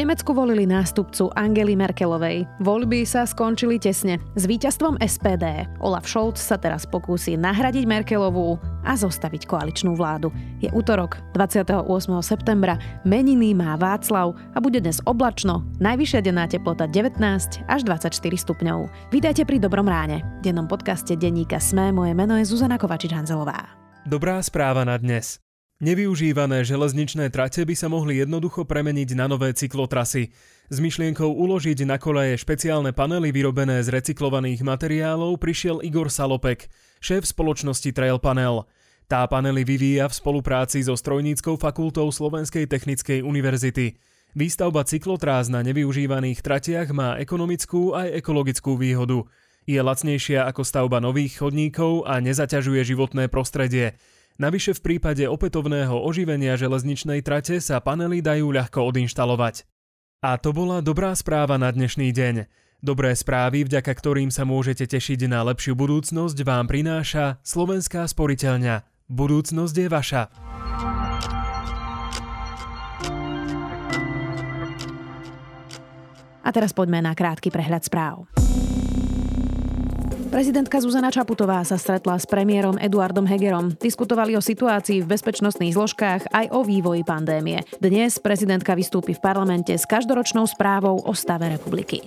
Nemecku volili nástupcu Angely Merkelovej. Voľby sa skončili tesne. S víťazstvom SPD Olaf Scholz sa teraz pokúsi nahradiť Merkelovú a zostaviť koaličnú vládu. Je útorok, 28. septembra, meniny má Václav a bude dnes oblačno, najvyššia denná teplota 19 až 24 stupňov. Vítajte pri Dobrom ráne. Dennom podcaste denníka Sme moje meno je Zuzana Kovačič-Hanzelová. Dobrá správa na dnes. Nevyužívané železničné trate by sa mohli jednoducho premeniť na nové cyklotrasy. S myšlienkou uložiť na koleje špeciálne panely vyrobené z recyklovaných materiálov prišiel Igor Salopek, šéf spoločnosti Trail Panel. Tá panely vyvíja v spolupráci so Strojníckou fakultou Slovenskej technickej univerzity. Výstavba cyklotrás na nevyužívaných tratiach má ekonomickú aj ekologickú výhodu. Je lacnejšia ako stavba nových chodníkov a nezaťažuje životné prostredie. Navyše v prípade opätovného oživenia železničnej trate sa panely dajú ľahko odinštalovať. A to bola dobrá správa na dnešný deň. Dobré správy, vďaka ktorým sa môžete tešiť na lepšiu budúcnosť, vám prináša Slovenská sporiteľňa. Budúcnosť je vaša. A teraz poďme na krátky prehľad správ. Prezidentka Zuzana Čaputová sa stretla s premiérom Eduardom Hegerom. Diskutovali o situácii v bezpečnostných zložkách aj o vývoji pandémie. Dnes prezidentka vystúpi v parlamente s každoročnou správou o stave republiky.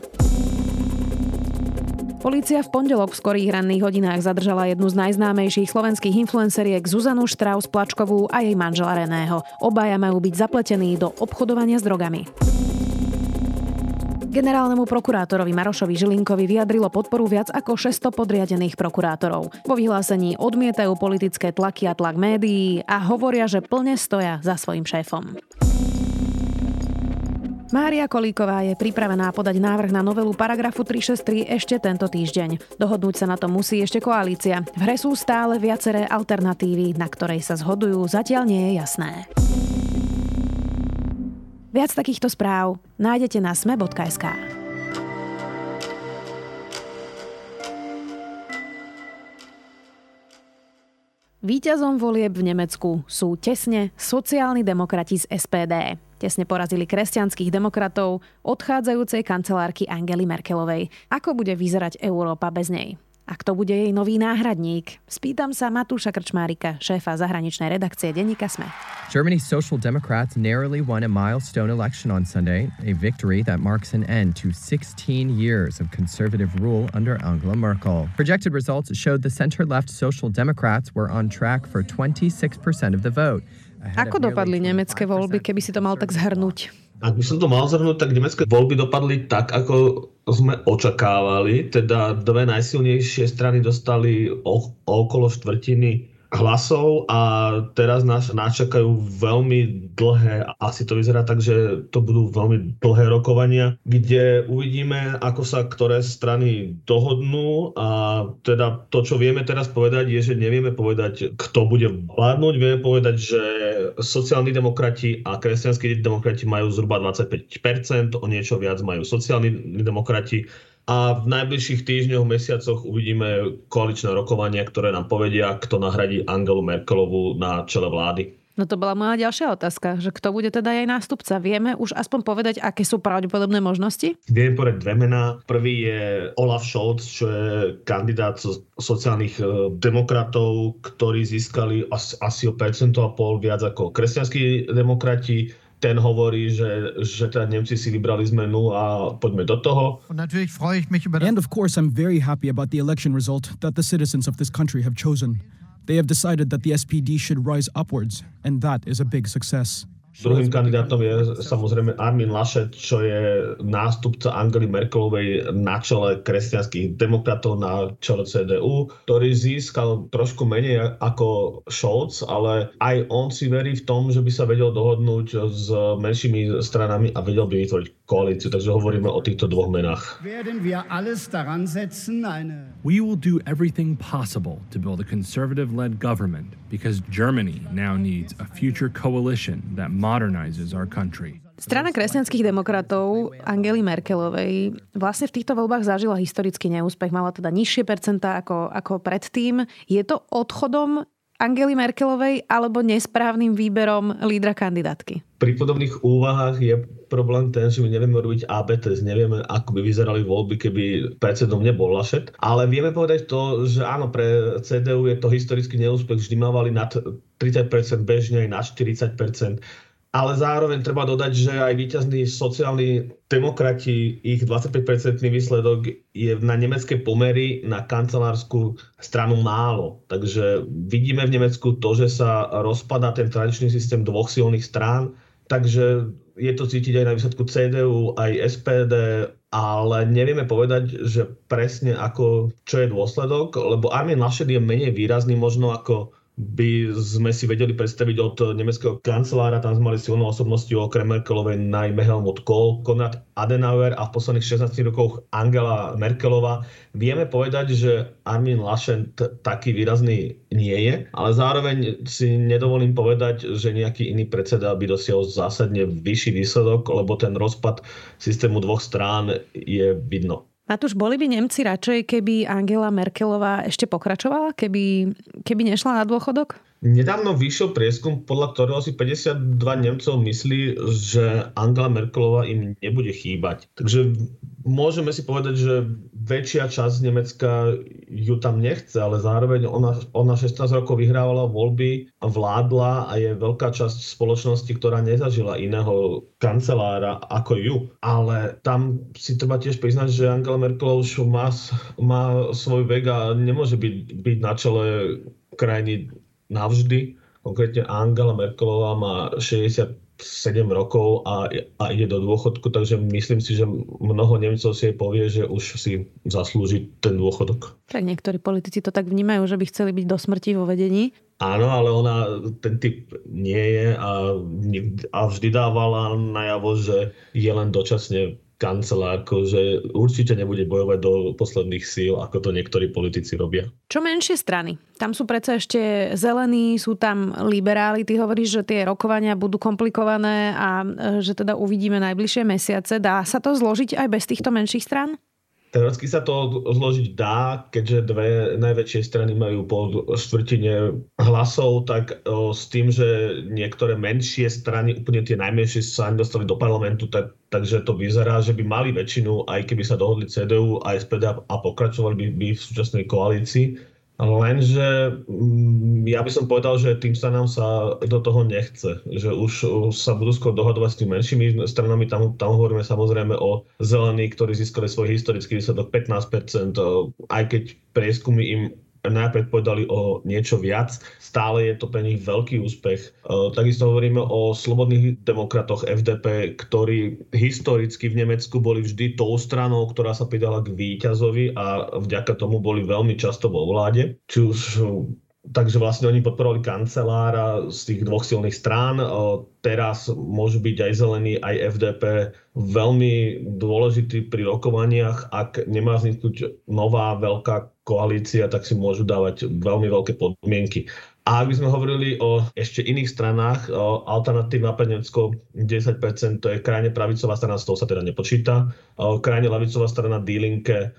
Polícia v pondelok v skorých ranných hodinách zadržala jednu z najznámejších slovenských influenceriek Zuzanu Štraus Plačkovú a jej manžela Reného. Obaja majú byť zapletení do obchodovania s drogami. Generálnemu prokurátorovi Marošovi Žilinkovi vyjadrilo podporu viac ako 600 podriadených prokurátorov. Vo vyhlásení odmietajú politické tlaky a tlak médií a hovoria, že plne stoja za svojim šéfom. Mária Kolíková je pripravená podať návrh na novelu paragrafu 363 ešte tento týždeň. Dohodnúť sa na to musí ešte koalícia. V hre sú stále viaceré alternatívy, na ktorej sa zhodujú, zatiaľ nie je jasné. Viac takýchto správ nájdete na sme.sk. Výťazom volieb v Nemecku sú tesne sociálni demokrati z SPD. Tesne porazili kresťanských demokratov odchádzajúcej kancelárky Angely Merkelovej. Ako bude vyzerať Európa bez nej? A kto bude jej nový náhradník? Spýtam sa Matúša Krčmárika, šéfa zahraničnej redakcie denníka SME. Germany's Social Democrats narrowly won a milestone election on Sunday, a victory that marks an end to 16 years of conservative rule under Angela Merkel. Projected results showed the center-left Social Democrats were on track for 26% of the vote. Ako dopadli nemecké voľby, keby si to mal tak zhrnúť? Ak by som to mal zhrnúť, tak nemecké voľby dopadli tak, ako sme očakávali. Teda dve najsilnejšie strany dostali okolo štvrtiny hlasov a teraz nás načakajú veľmi dlhé, asi to vyzerá tak, že to budú veľmi dlhé rokovania, kde uvidíme, ako sa ktoré strany dohodnú a teda to, čo vieme teraz povedať, je, že nevieme povedať, kto bude vládnuť, vieme povedať, že sociálni demokrati a kresťanskí demokrati majú zhruba 25%, o niečo viac majú sociálni demokrati a v najbližších týždňoch, mesiacoch uvidíme koaličné rokovania, ktoré nám povedia, kto nahradí Angelu Merkelovú na čele vlády. No to bola moja ďalšia otázka, že kto bude teda jej nástupca. Vieme už aspoň povedať, aké sú pravdepodobné možnosti? Viem povedať dve mená. Prvý je Olaf Scholz, čo je kandidát sociálnych e, demokratov, ktorí získali asi o percento a pol viac ako kresťanskí demokrati ten hovorí, že, že teda Nemci si vybrali zmenu a poďme do toho. And of course I'm very happy about the election result that the citizens of this country have chosen. They have decided that the SPD should rise upwards, and that is a big success. Druhým kandidátom je samozrejme Armin Laschet, čo je nástupca Angely Merkelovej na čele kresťanských demokratov na čele CDU, ktorý získal trošku menej ako Scholz, ale aj on si verí v tom, že by sa vedel dohodnúť s menšími stranami a vedel by vytvoriť koalíciu. Takže hovoríme o týchto dvoch menách. We will do everything possible to build a conservative-led government because Germany now needs a future coalition that modernizes our country. Strana kresťanských demokratov Angely Merkelovej vlastne v týchto voľbách zažila historický neúspech. Mala teda nižšie percentá ako, ako predtým. Je to odchodom Angely Merkelovej alebo nesprávnym výberom lídra kandidátky? pri podobných úvahách je problém ten, že my nevieme robiť AB test, nevieme, ako by vyzerali voľby, keby predsedom nebol Lašet. Ale vieme povedať to, že áno, pre CDU je to historický neúspech, vždy mávali nad 30% bežne aj nad 40% ale zároveň treba dodať, že aj víťazní sociálni demokrati, ich 25-percentný výsledok je na nemecké pomery na kancelárskú stranu málo. Takže vidíme v Nemecku to, že sa rozpadá ten tradičný systém dvoch silných strán, takže je to cítiť aj na výsledku CDU, aj SPD, ale nevieme povedať, že presne ako, čo je dôsledok, lebo Armin Laschet je menej výrazný možno ako by sme si vedeli predstaviť od nemeckého kancelára, tam sme mali silnú osobnosti okrem Merkelovej najmä Helmut Kohl, Konrad Adenauer a v posledných 16 rokoch Angela Merkelová. Vieme povedať, že Armin Laschet taký výrazný nie je, ale zároveň si nedovolím povedať, že nejaký iný predseda by dosiahol zásadne vyšší výsledok, lebo ten rozpad systému dvoch strán je vidno. Matúš, boli by Nemci radšej, keby Angela Merkelová ešte pokračovala, keby, keby nešla na dôchodok? Nedávno vyšiel prieskum, podľa ktorého si 52 Nemcov myslí, že Angela Merkelová im nebude chýbať. Takže môžeme si povedať, že väčšia časť Nemecka ju tam nechce, ale zároveň ona, ona 16 rokov vyhrávala voľby, vládla a je veľká časť spoločnosti, ktorá nezažila iného kancelára ako ju. Ale tam si treba tiež priznať, že Angela Merkelová už má, má svoj vek a nemôže byť, byť na čele krajiny navždy. Konkrétne Angela Merkelová má 67 rokov a, a ide do dôchodku, takže myslím si, že mnoho Nemcov si jej povie, že už si zaslúži ten dôchodok. Tak niektorí politici to tak vnímajú, že by chceli byť do smrti vo vedení. Áno, ale ona ten typ nie je a, a vždy dávala najavo, že je len dočasne kancelárkou, že určite nebude bojovať do posledných síl, ako to niektorí politici robia. Čo menšie strany? Tam sú predsa ešte zelení, sú tam liberáli. Ty hovoríš, že tie rokovania budú komplikované a e, že teda uvidíme najbližšie mesiace. Dá sa to zložiť aj bez týchto menších strán? Teoreticky sa to zložiť dá, keďže dve najväčšie strany majú po štvrtine hlasov, tak o, s tým, že niektoré menšie strany, úplne tie najmenšie sa dostali do parlamentu, tak, takže to vyzerá, že by mali väčšinu, aj keby sa dohodli CDU a SPD a pokračovali by, by v súčasnej koalícii Lenže mm, ja by som povedal, že tým stranám sa do toho nechce. Že už sa budú skôr dohadovať s tými menšími stranami. Tam, tam hovoríme samozrejme o zelení, ktorí získali svoj historický výsledok 15%, aj keď prieskumy im najprv povedali o niečo viac. Stále je to pre nich veľký úspech. E, takisto hovoríme o slobodných demokratoch FDP, ktorí historicky v Nemecku boli vždy tou stranou, ktorá sa pridala k víťazovi a vďaka tomu boli veľmi často vo vláde. Či už Takže vlastne oni podporovali kancelára z tých dvoch silných strán. Teraz môžu byť aj zelení, aj FDP veľmi dôležitý pri rokovaniach. Ak nemá vzniknúť nová veľká koalícia, tak si môžu dávať veľmi veľké podmienky. A ak by sme hovorili o ešte iných stranách, alternatívna pre Nemecko 10%, to je krajne pravicová strana, z toho sa teda nepočíta. O krajne lavicová strana D-Linke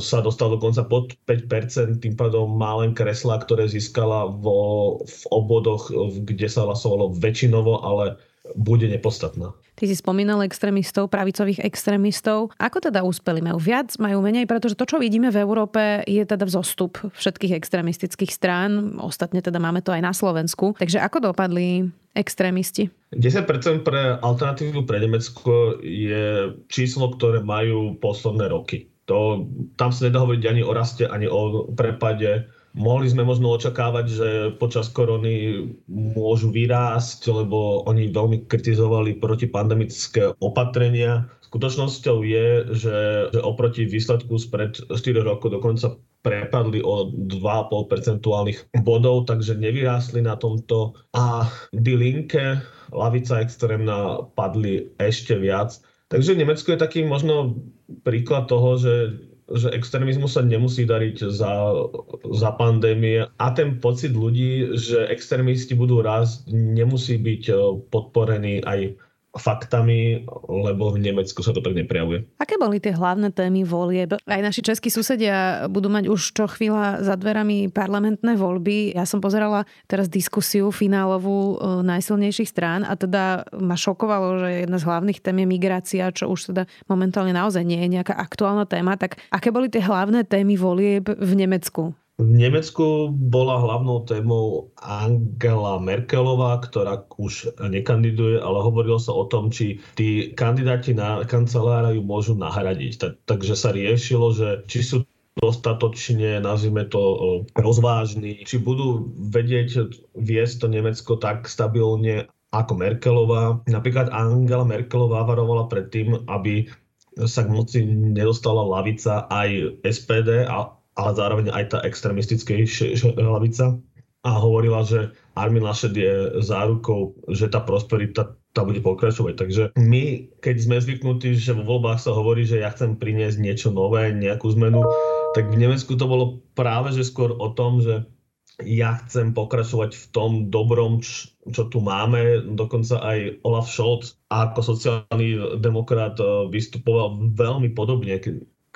sa dostal dokonca pod 5%, tým pádom má len kresla, ktoré získala vo, v obvodoch, kde sa hlasovalo väčšinovo, ale bude nepodstatná. Ty si spomínal extrémistov, pravicových extrémistov. Ako teda úspeli? Majú viac, majú menej? Pretože to, čo vidíme v Európe, je teda vzostup všetkých extrémistických strán. Ostatne teda máme to aj na Slovensku. Takže ako dopadli extrémisti? 10% pre alternatívu pre Nemecko je číslo, ktoré majú posledné roky. To, tam sa nedá hovoriť ani o raste, ani o prepade. Mohli sme možno očakávať, že počas korony môžu vyrásť, lebo oni veľmi kritizovali protipandemické opatrenia. Skutočnosťou je, že, že oproti výsledku spred 4 rokov dokonca prepadli o 2,5 percentuálnych bodov, takže nevyrástli na tomto. A Die Linke, lavica extrémna, padli ešte viac. Takže v Nemecku je taký možno príklad toho, že, že extrémizmu sa nemusí dariť za, za pandémie. A ten pocit ľudí, že extrémisti budú rásť, nemusí byť e, podporený aj faktami, lebo v Nemecku sa to tak neprejavuje. Aké boli tie hlavné témy volieb? Aj naši českí susedia budú mať už čo chvíľa za dverami parlamentné voľby. Ja som pozerala teraz diskusiu finálovú e, najsilnejších strán a teda ma šokovalo, že jedna z hlavných tém je migrácia, čo už teda momentálne naozaj nie je nejaká aktuálna téma. Tak aké boli tie hlavné témy volieb v Nemecku? V Nemecku bola hlavnou témou Angela Merkelová, ktorá už nekandiduje, ale hovorilo sa o tom, či tí kandidáti na kancelára ju môžu nahradiť. Tak, takže sa riešilo, že či sú dostatočne, nazvime to, rozvážni, či budú vedieť viesť to Nemecko tak stabilne ako Merkelová. Napríklad Angela Merkelová varovala predtým, aby sa k moci nedostala lavica aj SPD ale zároveň aj tá extremistickejšia hlavica a hovorila, že Armin Laschet je zárukou, že tá prosperita tá bude pokračovať. Takže my, keď sme zvyknutí, že vo voľbách sa hovorí, že ja chcem priniesť niečo nové, nejakú zmenu, tak v Nemecku to bolo práve že skôr o tom, že ja chcem pokračovať v tom dobrom, čo tu máme. Dokonca aj Olaf Scholz ako sociálny demokrat eh, vystupoval veľmi podobne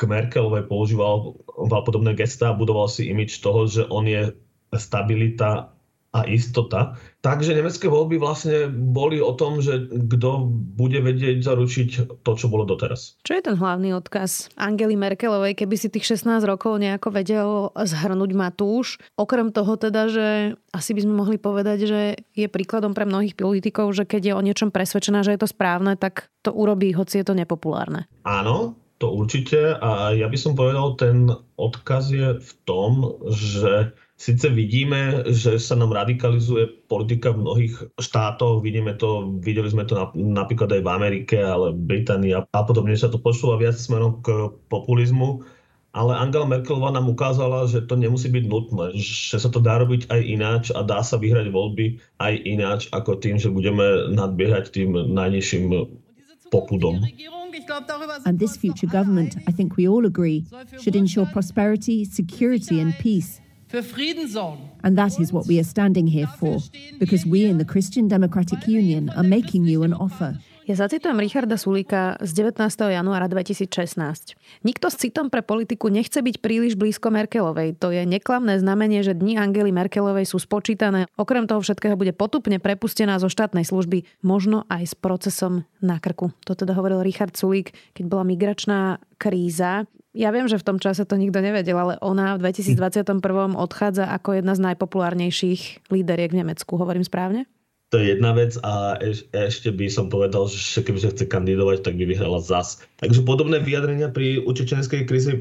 k Merkelovej používal podobné gestá a budoval si imič toho, že on je stabilita a istota. Takže nemecké voľby vlastne boli o tom, že kto bude vedieť zaručiť to, čo bolo doteraz. Čo je ten hlavný odkaz Angely Merkelovej, keby si tých 16 rokov nejako vedel zhrnúť Matúš? Okrem toho teda, že asi by sme mohli povedať, že je príkladom pre mnohých politikov, že keď je o niečom presvedčená, že je to správne, tak to urobí, hoci je to nepopulárne. Áno, to určite. A ja by som povedal, ten odkaz je v tom, že síce vidíme, že sa nám radikalizuje politika v mnohých štátoch, vidíme to, videli sme to napríklad aj v Amerike, ale Británia a podobne sa to posúva viac smerom k populizmu, ale Angela Merkelová nám ukázala, že to nemusí byť nutné, že sa to dá robiť aj ináč a dá sa vyhrať voľby aj ináč ako tým, že budeme nadbiehať tým najnižším popudom. And this future government, I think we all agree, should ensure prosperity, security, and peace. And that is what we are standing here for, because we in the Christian Democratic Union are making you an offer. Ja zacitujem Richarda Sulíka z 19. januára 2016. Nikto s citom pre politiku nechce byť príliš blízko Merkelovej. To je neklamné znamenie, že dni Angely Merkelovej sú spočítané. Okrem toho všetkého bude potupne prepustená zo štátnej služby, možno aj s procesom na krku. To teda hovoril Richard Sulík, keď bola migračná kríza. Ja viem, že v tom čase to nikto nevedel, ale ona v 2021 odchádza ako jedna z najpopulárnejších líderiek v Nemecku. Hovorím správne? To je jedna vec a eš, ešte by som povedal, že keby sa chce kandidovať, tak by vyhrala zas. Takže podobné vyjadrenia pri utečenskej kríze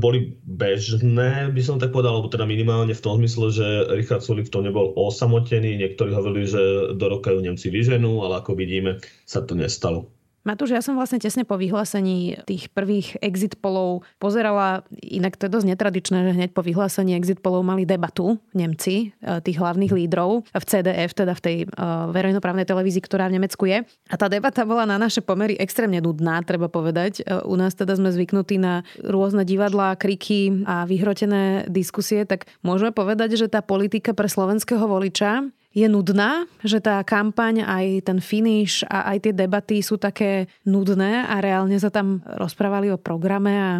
boli bežné, by som tak povedal, alebo teda minimálne v tom zmysle, že Richard Sulik v tom nebol osamotený. Niektorí hovorili, že do roka ju Nemci vyženú, ale ako vidíme, sa to nestalo. Matúš, ja som vlastne tesne po vyhlásení tých prvých exit polov pozerala, inak to je dosť netradičné, že hneď po vyhlásení exit polov mali debatu Nemci, e, tých hlavných lídrov v CDF, teda v tej uh, verejnoprávnej televízii, ktorá v Nemecku je. A tá debata bola na naše pomery extrémne nudná, treba povedať. Uh, u nás teda sme zvyknutí na rôzne divadlá, kriky a vyhrotené diskusie, tak môžeme povedať, že tá politika pre slovenského voliča je nudná, že tá kampaň, aj ten finish a aj tie debaty sú také nudné a reálne sa tam rozprávali o programe a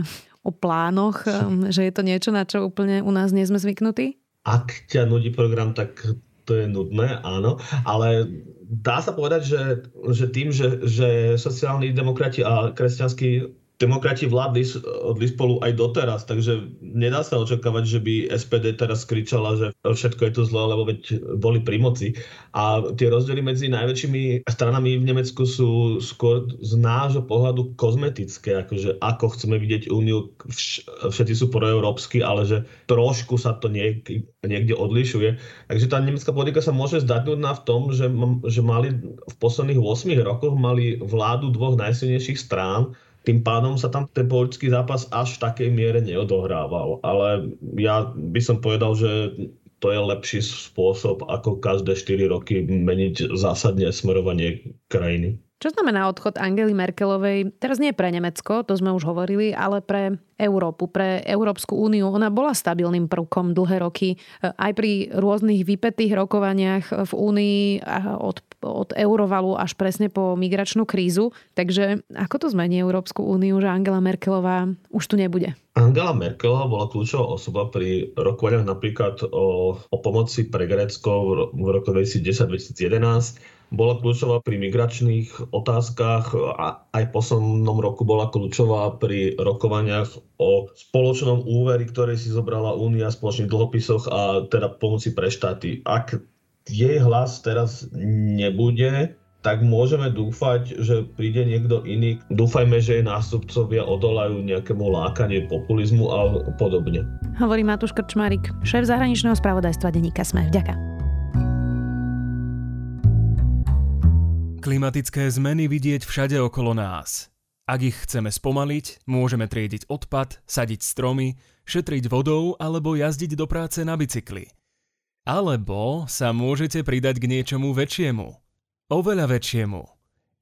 o plánoch, um, že je to niečo, na čo úplne u nás nie sme zvyknutí? Ak ťa nudí program, tak to je nudné, áno, ale dá sa povedať, že, že tým, že, že sociálni demokrati a kresťanskí demokrati vládli, odli spolu aj doteraz, takže nedá sa očakávať, že by SPD teraz kričala, že všetko je to zlé, lebo veď boli pri moci. A tie rozdiely medzi najväčšími stranami v Nemecku sú skôr z nášho pohľadu kozmetické, akože ako chceme vidieť úniu, všetci sú proeurópsky, ale že trošku sa to niekde, niekde odlišuje. Takže tá nemecká politika sa môže zdať nudná v tom, že, že mali v posledných 8 rokoch mali vládu dvoch najsilnejších strán, tým pádom sa tam ten politický zápas až v takej miere neodohrával. Ale ja by som povedal, že to je lepší spôsob, ako každé 4 roky meniť zásadne smerovanie krajiny. Čo znamená odchod Angely Merkelovej? Teraz nie pre Nemecko, to sme už hovorili, ale pre Európu, pre Európsku úniu. Ona bola stabilným prvkom dlhé roky. Aj pri rôznych vypetých rokovaniach v únii od od eurovalu až presne po migračnú krízu. Takže ako to zmení Európsku úniu, že Angela Merkelová už tu nebude? Angela Merkelová bola kľúčová osoba pri rokovaniach napríklad o, o pomoci pre Grécko v roku 2010-2011 bola kľúčová pri migračných otázkach a aj v poslednom roku bola kľúčová pri rokovaniach o spoločnom úveri, ktorý si zobrala Únia, spoločných dlhopisoch a teda pomoci pre štáty. Ak jej hlas teraz nebude, tak môžeme dúfať, že príde niekto iný. Dúfajme, že jej nástupcovia odolajú nejakému lákanie populizmu a podobne. Hovorí Matúš Krčmárik, šéf zahraničného spravodajstva denníka Sme. Vďaka. Klimatické zmeny vidieť všade okolo nás. Ak ich chceme spomaliť, môžeme triediť odpad, sadiť stromy, šetriť vodou alebo jazdiť do práce na bicykli. Alebo sa môžete pridať k niečomu väčšiemu. Oveľa väčšiemu.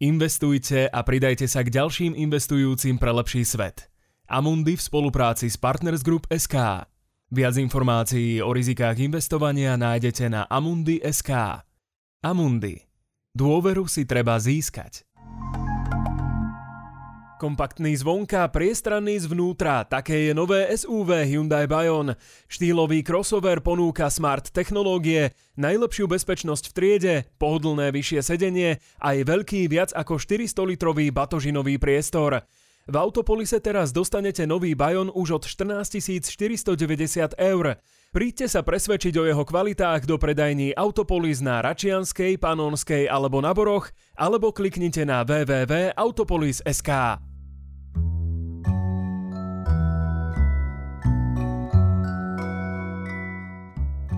Investujte a pridajte sa k ďalším investujúcim pre lepší svet. Amundi v spolupráci s Partners Group SK. Viac informácií o rizikách investovania nájdete na amundi.sk. Amundi Dôveru si treba získať. Kompaktný zvonka, priestranný zvnútra, také je nové SUV Hyundai Bayon. Štýlový crossover ponúka smart technológie, najlepšiu bezpečnosť v triede, pohodlné vyššie sedenie a aj veľký viac ako 400-litrový batožinový priestor. V Autopolise teraz dostanete nový Bayon už od 14 490 eur. Príďte sa presvedčiť o jeho kvalitách do predajní Autopolis na Račianskej, Panonskej alebo na Boroch, alebo kliknite na www.autopolis.sk.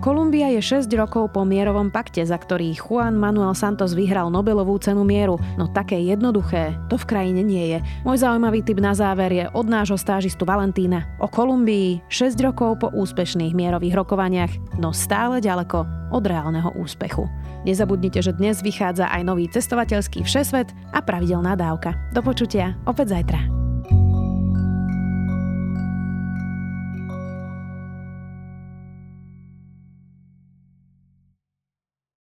Kolumbia je 6 rokov po mierovom pakte, za ktorý Juan Manuel Santos vyhral Nobelovú cenu mieru, no také jednoduché to v krajine nie je. Môj zaujímavý tip na záver je od nášho stážistu Valentína o Kolumbii 6 rokov po úspešných mierových rokovaniach, no stále ďaleko od reálneho úspechu. Nezabudnite, že dnes vychádza aj nový cestovateľský všesvet a pravidelná dávka. Do počutia opäť zajtra.